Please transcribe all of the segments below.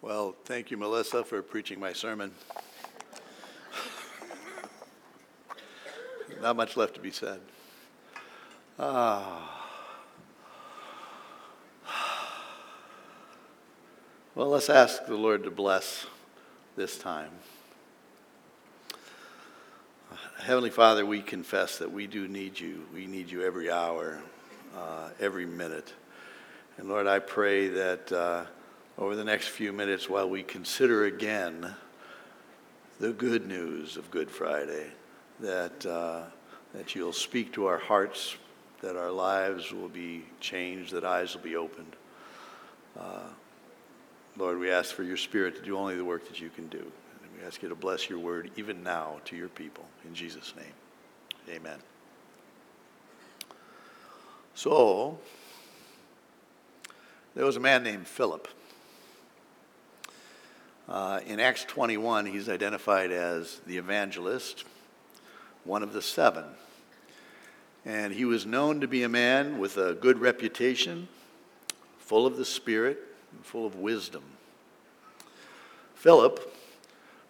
Well, thank you, Melissa, for preaching my sermon. Not much left to be said. Ah. Well, let's ask the Lord to bless this time. Heavenly Father, we confess that we do need you. We need you every hour, uh, every minute. And Lord, I pray that. Uh, over the next few minutes while we consider again the good news of Good Friday, that, uh, that you'll speak to our hearts, that our lives will be changed, that eyes will be opened. Uh, Lord, we ask for your Spirit to do only the work that you can do. And we ask you to bless your word even now to your people. In Jesus' name, amen. So, there was a man named Philip. Uh, in Acts 21, he's identified as the evangelist, one of the seven. And he was known to be a man with a good reputation, full of the Spirit, and full of wisdom. Philip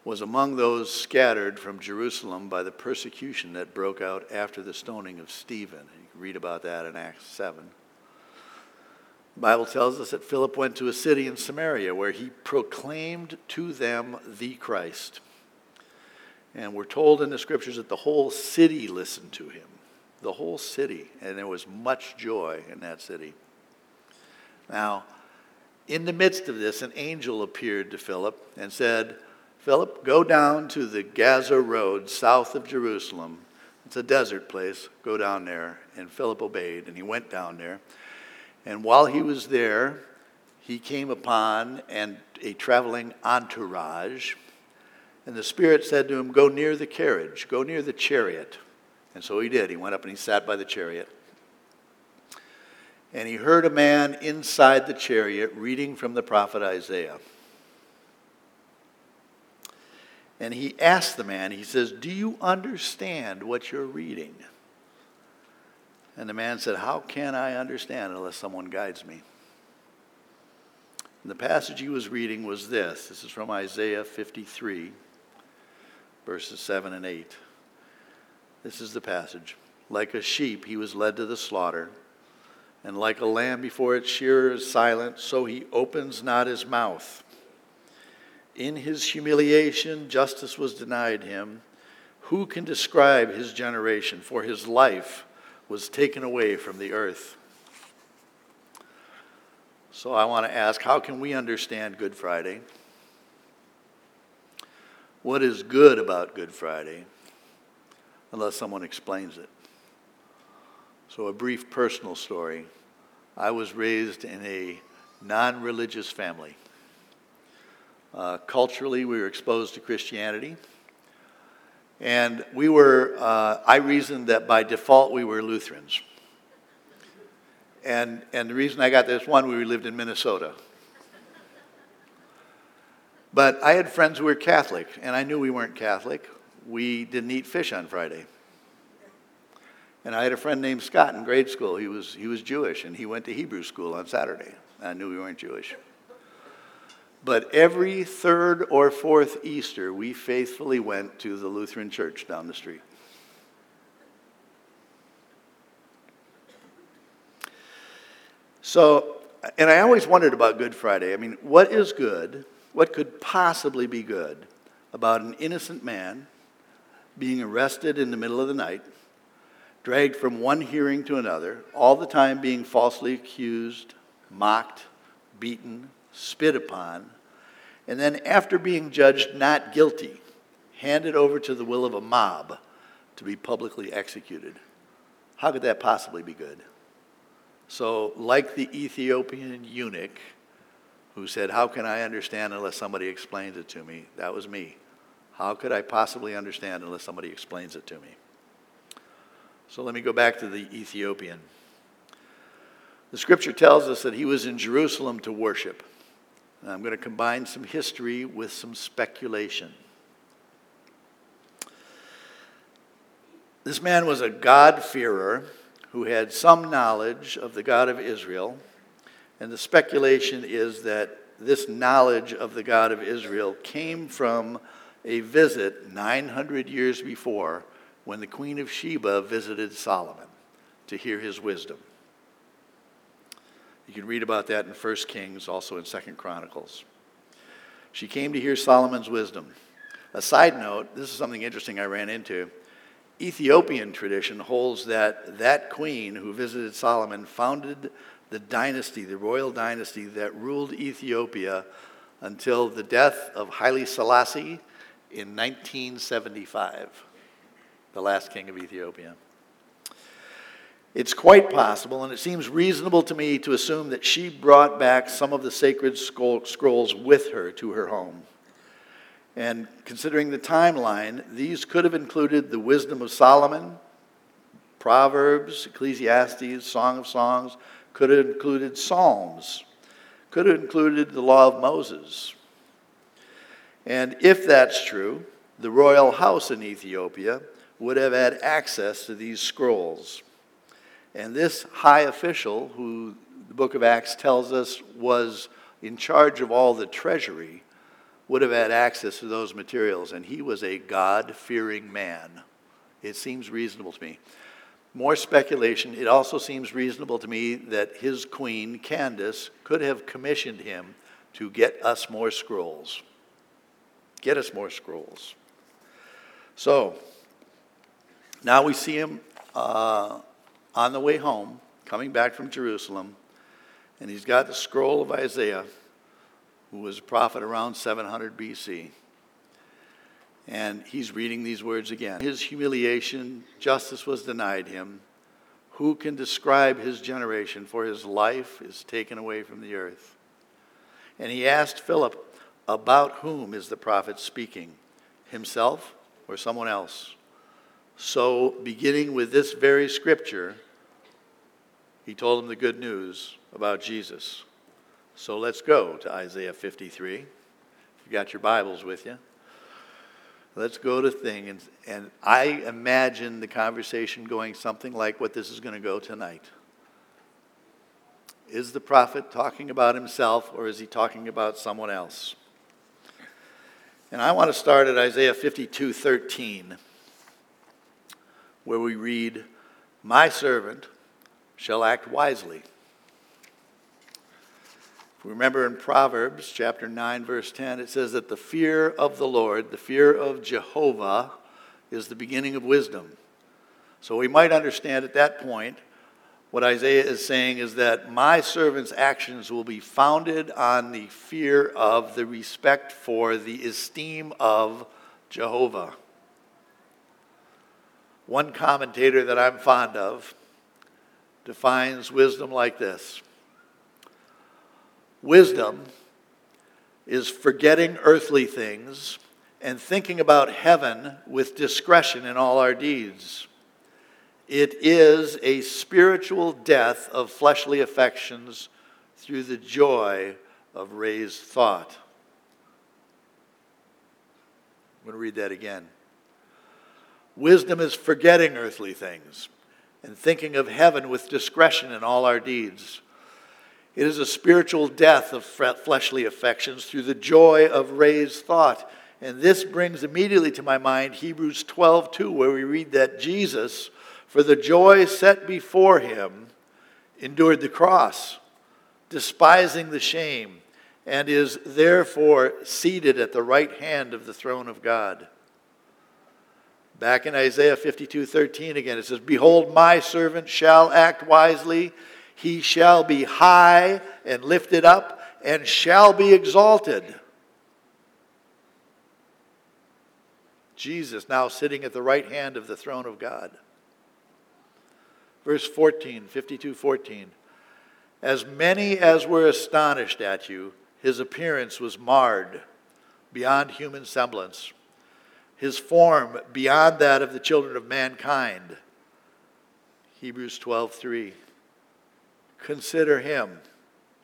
was among those scattered from Jerusalem by the persecution that broke out after the stoning of Stephen. You can read about that in Acts 7. The Bible tells us that Philip went to a city in Samaria where he proclaimed to them the Christ. And we're told in the scriptures that the whole city listened to him. The whole city. And there was much joy in that city. Now, in the midst of this, an angel appeared to Philip and said, Philip, go down to the Gaza Road south of Jerusalem. It's a desert place. Go down there. And Philip obeyed, and he went down there. And while he was there, he came upon and a traveling entourage. And the Spirit said to him, Go near the carriage, go near the chariot. And so he did. He went up and he sat by the chariot. And he heard a man inside the chariot reading from the prophet Isaiah. And he asked the man, he says, Do you understand what you're reading? And the man said, How can I understand unless someone guides me? And the passage he was reading was this this is from Isaiah 53, verses 7 and 8. This is the passage. Like a sheep, he was led to the slaughter, and like a lamb before its shearer is silent, so he opens not his mouth. In his humiliation, justice was denied him. Who can describe his generation? For his life was taken away from the earth. So I want to ask how can we understand Good Friday? What is good about Good Friday? Unless someone explains it. So, a brief personal story. I was raised in a non religious family. Uh, culturally, we were exposed to Christianity. And we were, uh, I reasoned that by default we were Lutherans. And, and the reason I got this one, we lived in Minnesota. But I had friends who were Catholic, and I knew we weren't Catholic. We didn't eat fish on Friday. And I had a friend named Scott in grade school. He was, he was Jewish, and he went to Hebrew school on Saturday. I knew we weren't Jewish. But every third or fourth Easter, we faithfully went to the Lutheran church down the street. So, and I always wondered about Good Friday. I mean, what is good? What could possibly be good about an innocent man being arrested in the middle of the night, dragged from one hearing to another, all the time being falsely accused, mocked, beaten, spit upon, and then, after being judged not guilty, handed over to the will of a mob to be publicly executed. How could that possibly be good? So, like the Ethiopian eunuch who said, How can I understand unless somebody explains it to me? That was me. How could I possibly understand unless somebody explains it to me? So, let me go back to the Ethiopian. The scripture tells us that he was in Jerusalem to worship. I'm going to combine some history with some speculation. This man was a God-fearer who had some knowledge of the God of Israel, and the speculation is that this knowledge of the God of Israel came from a visit 900 years before when the Queen of Sheba visited Solomon to hear his wisdom. You can read about that in 1 Kings, also in 2 Chronicles. She came to hear Solomon's wisdom. A side note this is something interesting I ran into. Ethiopian tradition holds that that queen who visited Solomon founded the dynasty, the royal dynasty that ruled Ethiopia until the death of Haile Selassie in 1975, the last king of Ethiopia. It's quite possible, and it seems reasonable to me to assume that she brought back some of the sacred scrolls with her to her home. And considering the timeline, these could have included the Wisdom of Solomon, Proverbs, Ecclesiastes, Song of Songs, could have included Psalms, could have included the Law of Moses. And if that's true, the royal house in Ethiopia would have had access to these scrolls. And this high official, who the book of Acts tells us was in charge of all the treasury, would have had access to those materials. And he was a God fearing man. It seems reasonable to me. More speculation. It also seems reasonable to me that his queen, Candace, could have commissioned him to get us more scrolls. Get us more scrolls. So, now we see him uh, on the way home, coming back from Jerusalem, and he's got the scroll of Isaiah, who was a prophet around 700 BC. And he's reading these words again. His humiliation, justice was denied him. Who can describe his generation? For his life is taken away from the earth. And he asked Philip, About whom is the prophet speaking? Himself or someone else? So, beginning with this very scripture, he told them the good news about Jesus. So let's go to Isaiah 53. If you got your Bibles with you, let's go to thing. And, and I imagine the conversation going something like what this is going to go tonight. Is the prophet talking about himself or is he talking about someone else? And I want to start at Isaiah 52 13, where we read, My servant, shall act wisely. If we remember in Proverbs chapter 9, verse 10, it says that the fear of the Lord, the fear of Jehovah, is the beginning of wisdom. So we might understand at that point what Isaiah is saying is that my servant's actions will be founded on the fear of, the respect for, the esteem of Jehovah. One commentator that I'm fond of defines wisdom like this Wisdom is forgetting earthly things and thinking about heaven with discretion in all our deeds. It is a spiritual death of fleshly affections through the joy of raised thought. I'm going to read that again. Wisdom is forgetting earthly things and thinking of heaven with discretion in all our deeds. It is a spiritual death of fleshly affections through the joy of raised thought. And this brings immediately to my mind Hebrews 12, 2, where we read that Jesus, for the joy set before him, endured the cross, despising the shame, and is therefore seated at the right hand of the throne of God. Back in Isaiah 52 13 again, it says, Behold, my servant shall act wisely. He shall be high and lifted up and shall be exalted. Jesus now sitting at the right hand of the throne of God. Verse 14, 52 14. As many as were astonished at you, his appearance was marred beyond human semblance his form beyond that of the children of mankind. Hebrews 12:3 Consider him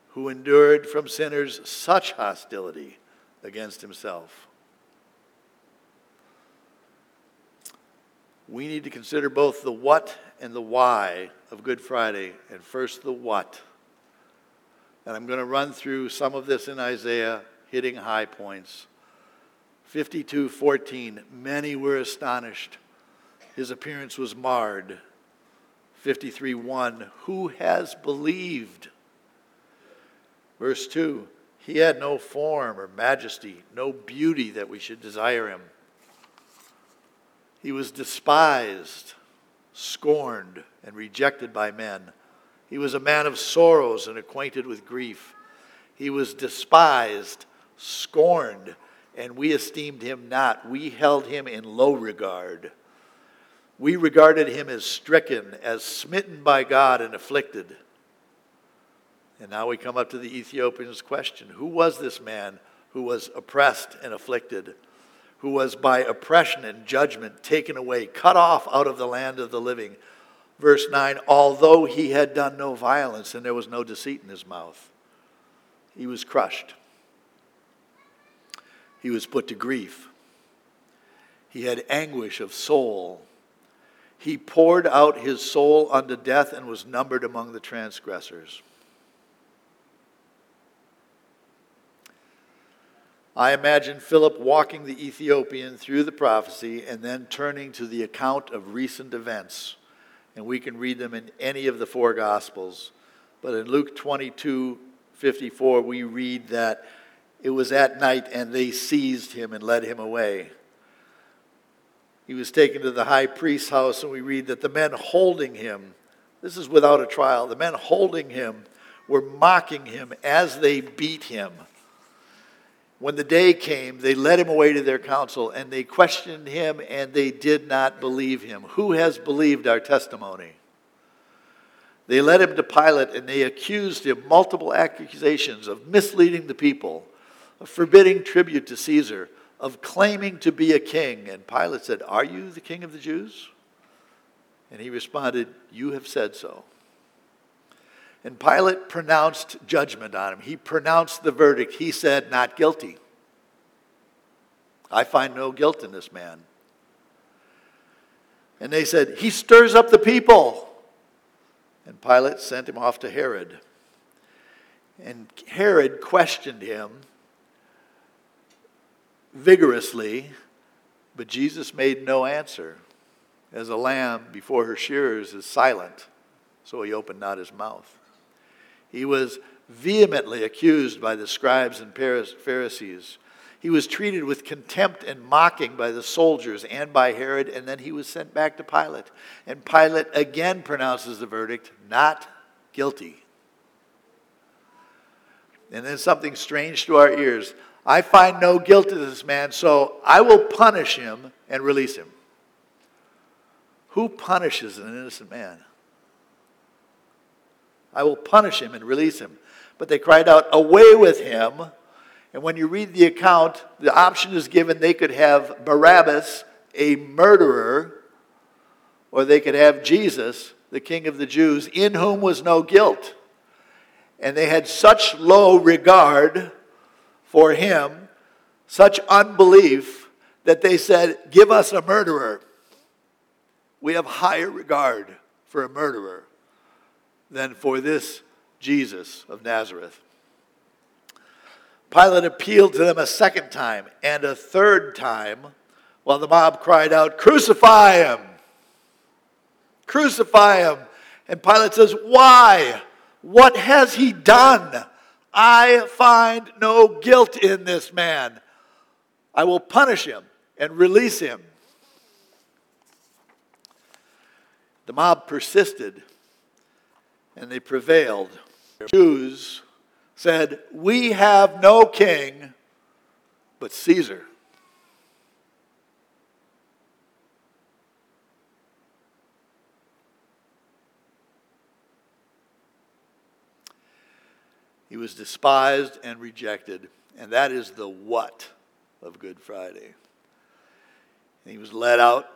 who endured from sinners such hostility against himself. We need to consider both the what and the why of Good Friday, and first the what. And I'm going to run through some of this in Isaiah, hitting high points. 52 14, many were astonished. His appearance was marred. 53 1, who has believed? Verse 2, he had no form or majesty, no beauty that we should desire him. He was despised, scorned, and rejected by men. He was a man of sorrows and acquainted with grief. He was despised, scorned, and we esteemed him not. We held him in low regard. We regarded him as stricken, as smitten by God and afflicted. And now we come up to the Ethiopian's question Who was this man who was oppressed and afflicted, who was by oppression and judgment taken away, cut off out of the land of the living? Verse 9 Although he had done no violence and there was no deceit in his mouth, he was crushed. He was put to grief. He had anguish of soul. He poured out his soul unto death and was numbered among the transgressors. I imagine Philip walking the Ethiopian through the prophecy and then turning to the account of recent events. And we can read them in any of the four Gospels. But in Luke 22 54, we read that it was at night and they seized him and led him away. He was taken to the high priest's house, and we read that the men holding him, this is without a trial, the men holding him were mocking him as they beat him. When the day came, they led him away to their council and they questioned him and they did not believe him. Who has believed our testimony? They led him to Pilate and they accused him multiple accusations of misleading the people, of forbidding tribute to Caesar, of claiming to be a king. And Pilate said, Are you the king of the Jews? And he responded, You have said so. And Pilate pronounced judgment on him. He pronounced the verdict. He said, Not guilty. I find no guilt in this man. And they said, He stirs up the people. And Pilate sent him off to Herod. And Herod questioned him vigorously, but Jesus made no answer. As a lamb before her shearers is silent, so he opened not his mouth. He was vehemently accused by the scribes and Pharisees. He was treated with contempt and mocking by the soldiers and by Herod, and then he was sent back to Pilate. And Pilate again pronounces the verdict not guilty. And then something strange to our ears. I find no guilt in this man, so I will punish him and release him. Who punishes an innocent man? I will punish him and release him. But they cried out, Away with him. And when you read the account, the option is given they could have Barabbas, a murderer, or they could have Jesus, the King of the Jews, in whom was no guilt. And they had such low regard for him, such unbelief, that they said, Give us a murderer. We have higher regard for a murderer than for this Jesus of Nazareth. Pilate appealed to them a second time and a third time while the mob cried out, Crucify him! Crucify him! And Pilate says, Why? What has he done? I find no guilt in this man. I will punish him and release him. The mob persisted and they prevailed. The Jews said, We have no king but Caesar. He was despised and rejected, and that is the what of Good Friday. And he was led out,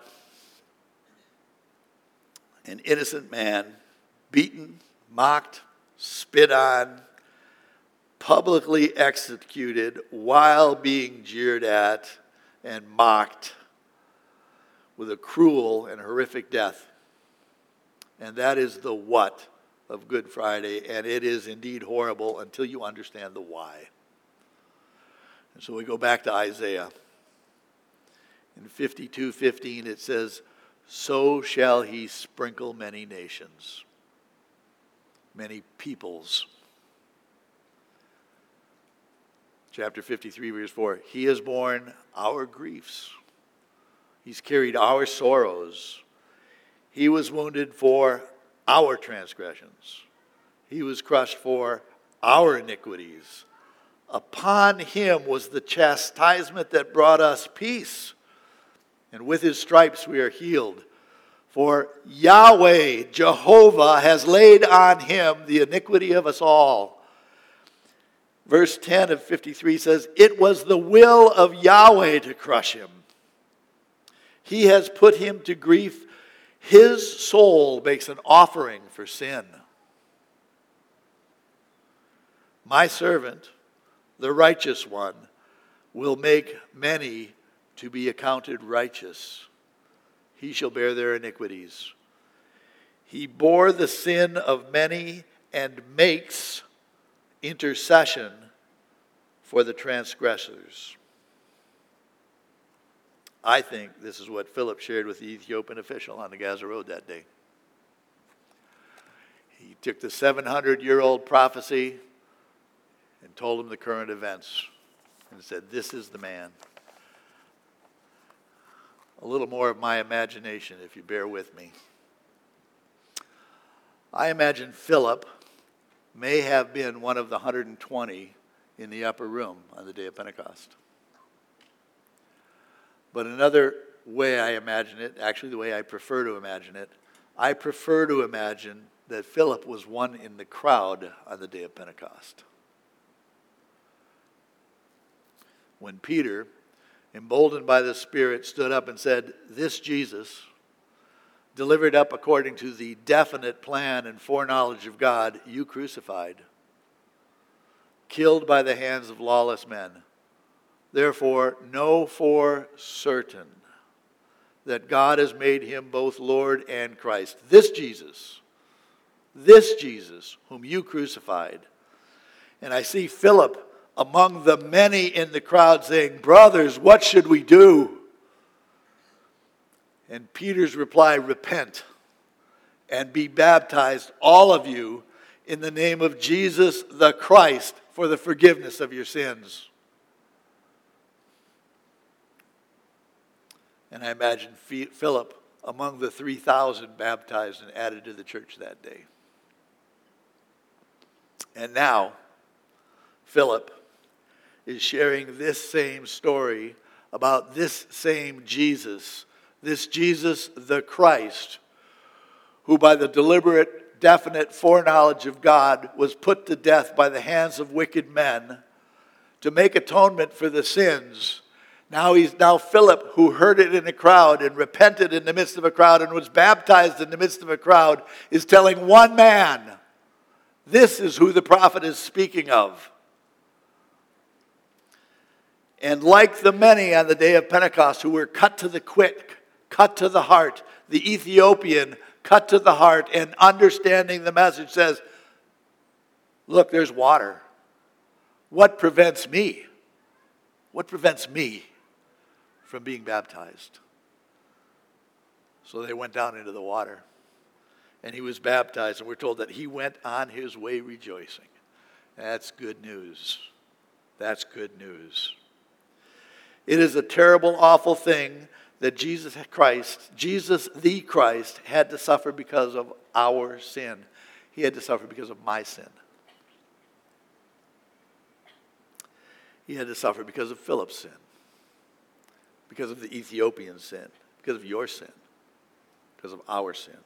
an innocent man, beaten, mocked, spit on, publicly executed while being jeered at and mocked with a cruel and horrific death. And that is the what of Good Friday, and it is indeed horrible until you understand the why. And so we go back to Isaiah. In 52:15 it says, "So shall he sprinkle many nations, many peoples." Chapter 53 verse 4, "He has borne our griefs. He's carried our sorrows. He was wounded for our transgressions. He was crushed for our iniquities. Upon him was the chastisement that brought us peace and with his stripes we are healed. For Yahweh, Jehovah, has laid on him the iniquity of us all. Verse 10 of 53 says, It was the will of Yahweh to crush him. He has put him to grief. His soul makes an offering for sin. My servant, the righteous one, will make many to be accounted righteous. He shall bear their iniquities. He bore the sin of many and makes intercession for the transgressors. I think this is what Philip shared with the Ethiopian official on the Gaza Road that day. He took the 700 year old prophecy and told him the current events and said, This is the man a little more of my imagination, if you bear with me. I imagine Philip may have been one of the 120 in the upper room on the day of Pentecost. But another way I imagine it, actually, the way I prefer to imagine it, I prefer to imagine that Philip was one in the crowd on the day of Pentecost. When Peter emboldened by the Spirit, stood up and said, This Jesus, delivered up according to the definite plan and foreknowledge of God, you crucified, killed by the hands of lawless men. Therefore, know for certain that God has made him both Lord and Christ. This Jesus, this Jesus, whom you crucified. And I see Philip among the many in the crowd saying, Brothers, what should we do? And Peter's reply, Repent and be baptized, all of you, in the name of Jesus the Christ for the forgiveness of your sins. And I imagine Philip among the 3,000 baptized and added to the church that day. And now, Philip is sharing this same story about this same Jesus, this Jesus the Christ, who by the deliberate, definite foreknowledge of God was put to death by the hands of wicked men to make atonement for the sins. Now he's now Philip, who heard it in a crowd and repented in the midst of a crowd and was baptized in the midst of a crowd, is telling one man, This is who the prophet is speaking of. And like the many on the day of Pentecost who were cut to the quick, cut to the heart, the Ethiopian cut to the heart and understanding the message says, Look, there's water. What prevents me? What prevents me from being baptized? So they went down into the water and he was baptized, and we're told that he went on his way rejoicing. That's good news. That's good news. It is a terrible, awful thing that Jesus Christ, Jesus the Christ, had to suffer because of our sin. He had to suffer because of my sin. He had to suffer because of Philip's sin, because of the Ethiopian sin, because of your sin, because of our sin.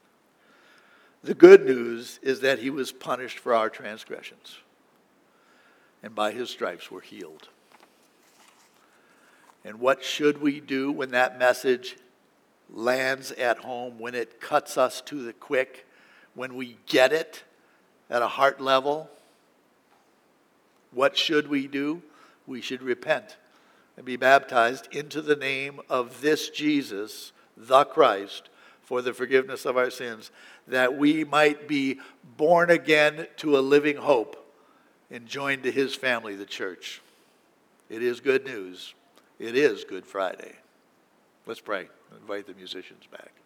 The good news is that he was punished for our transgressions, and by his stripes we're healed. And what should we do when that message lands at home, when it cuts us to the quick, when we get it at a heart level? What should we do? We should repent and be baptized into the name of this Jesus, the Christ, for the forgiveness of our sins, that we might be born again to a living hope and joined to his family, the church. It is good news. It is Good Friday. Let's pray. Invite the musicians back.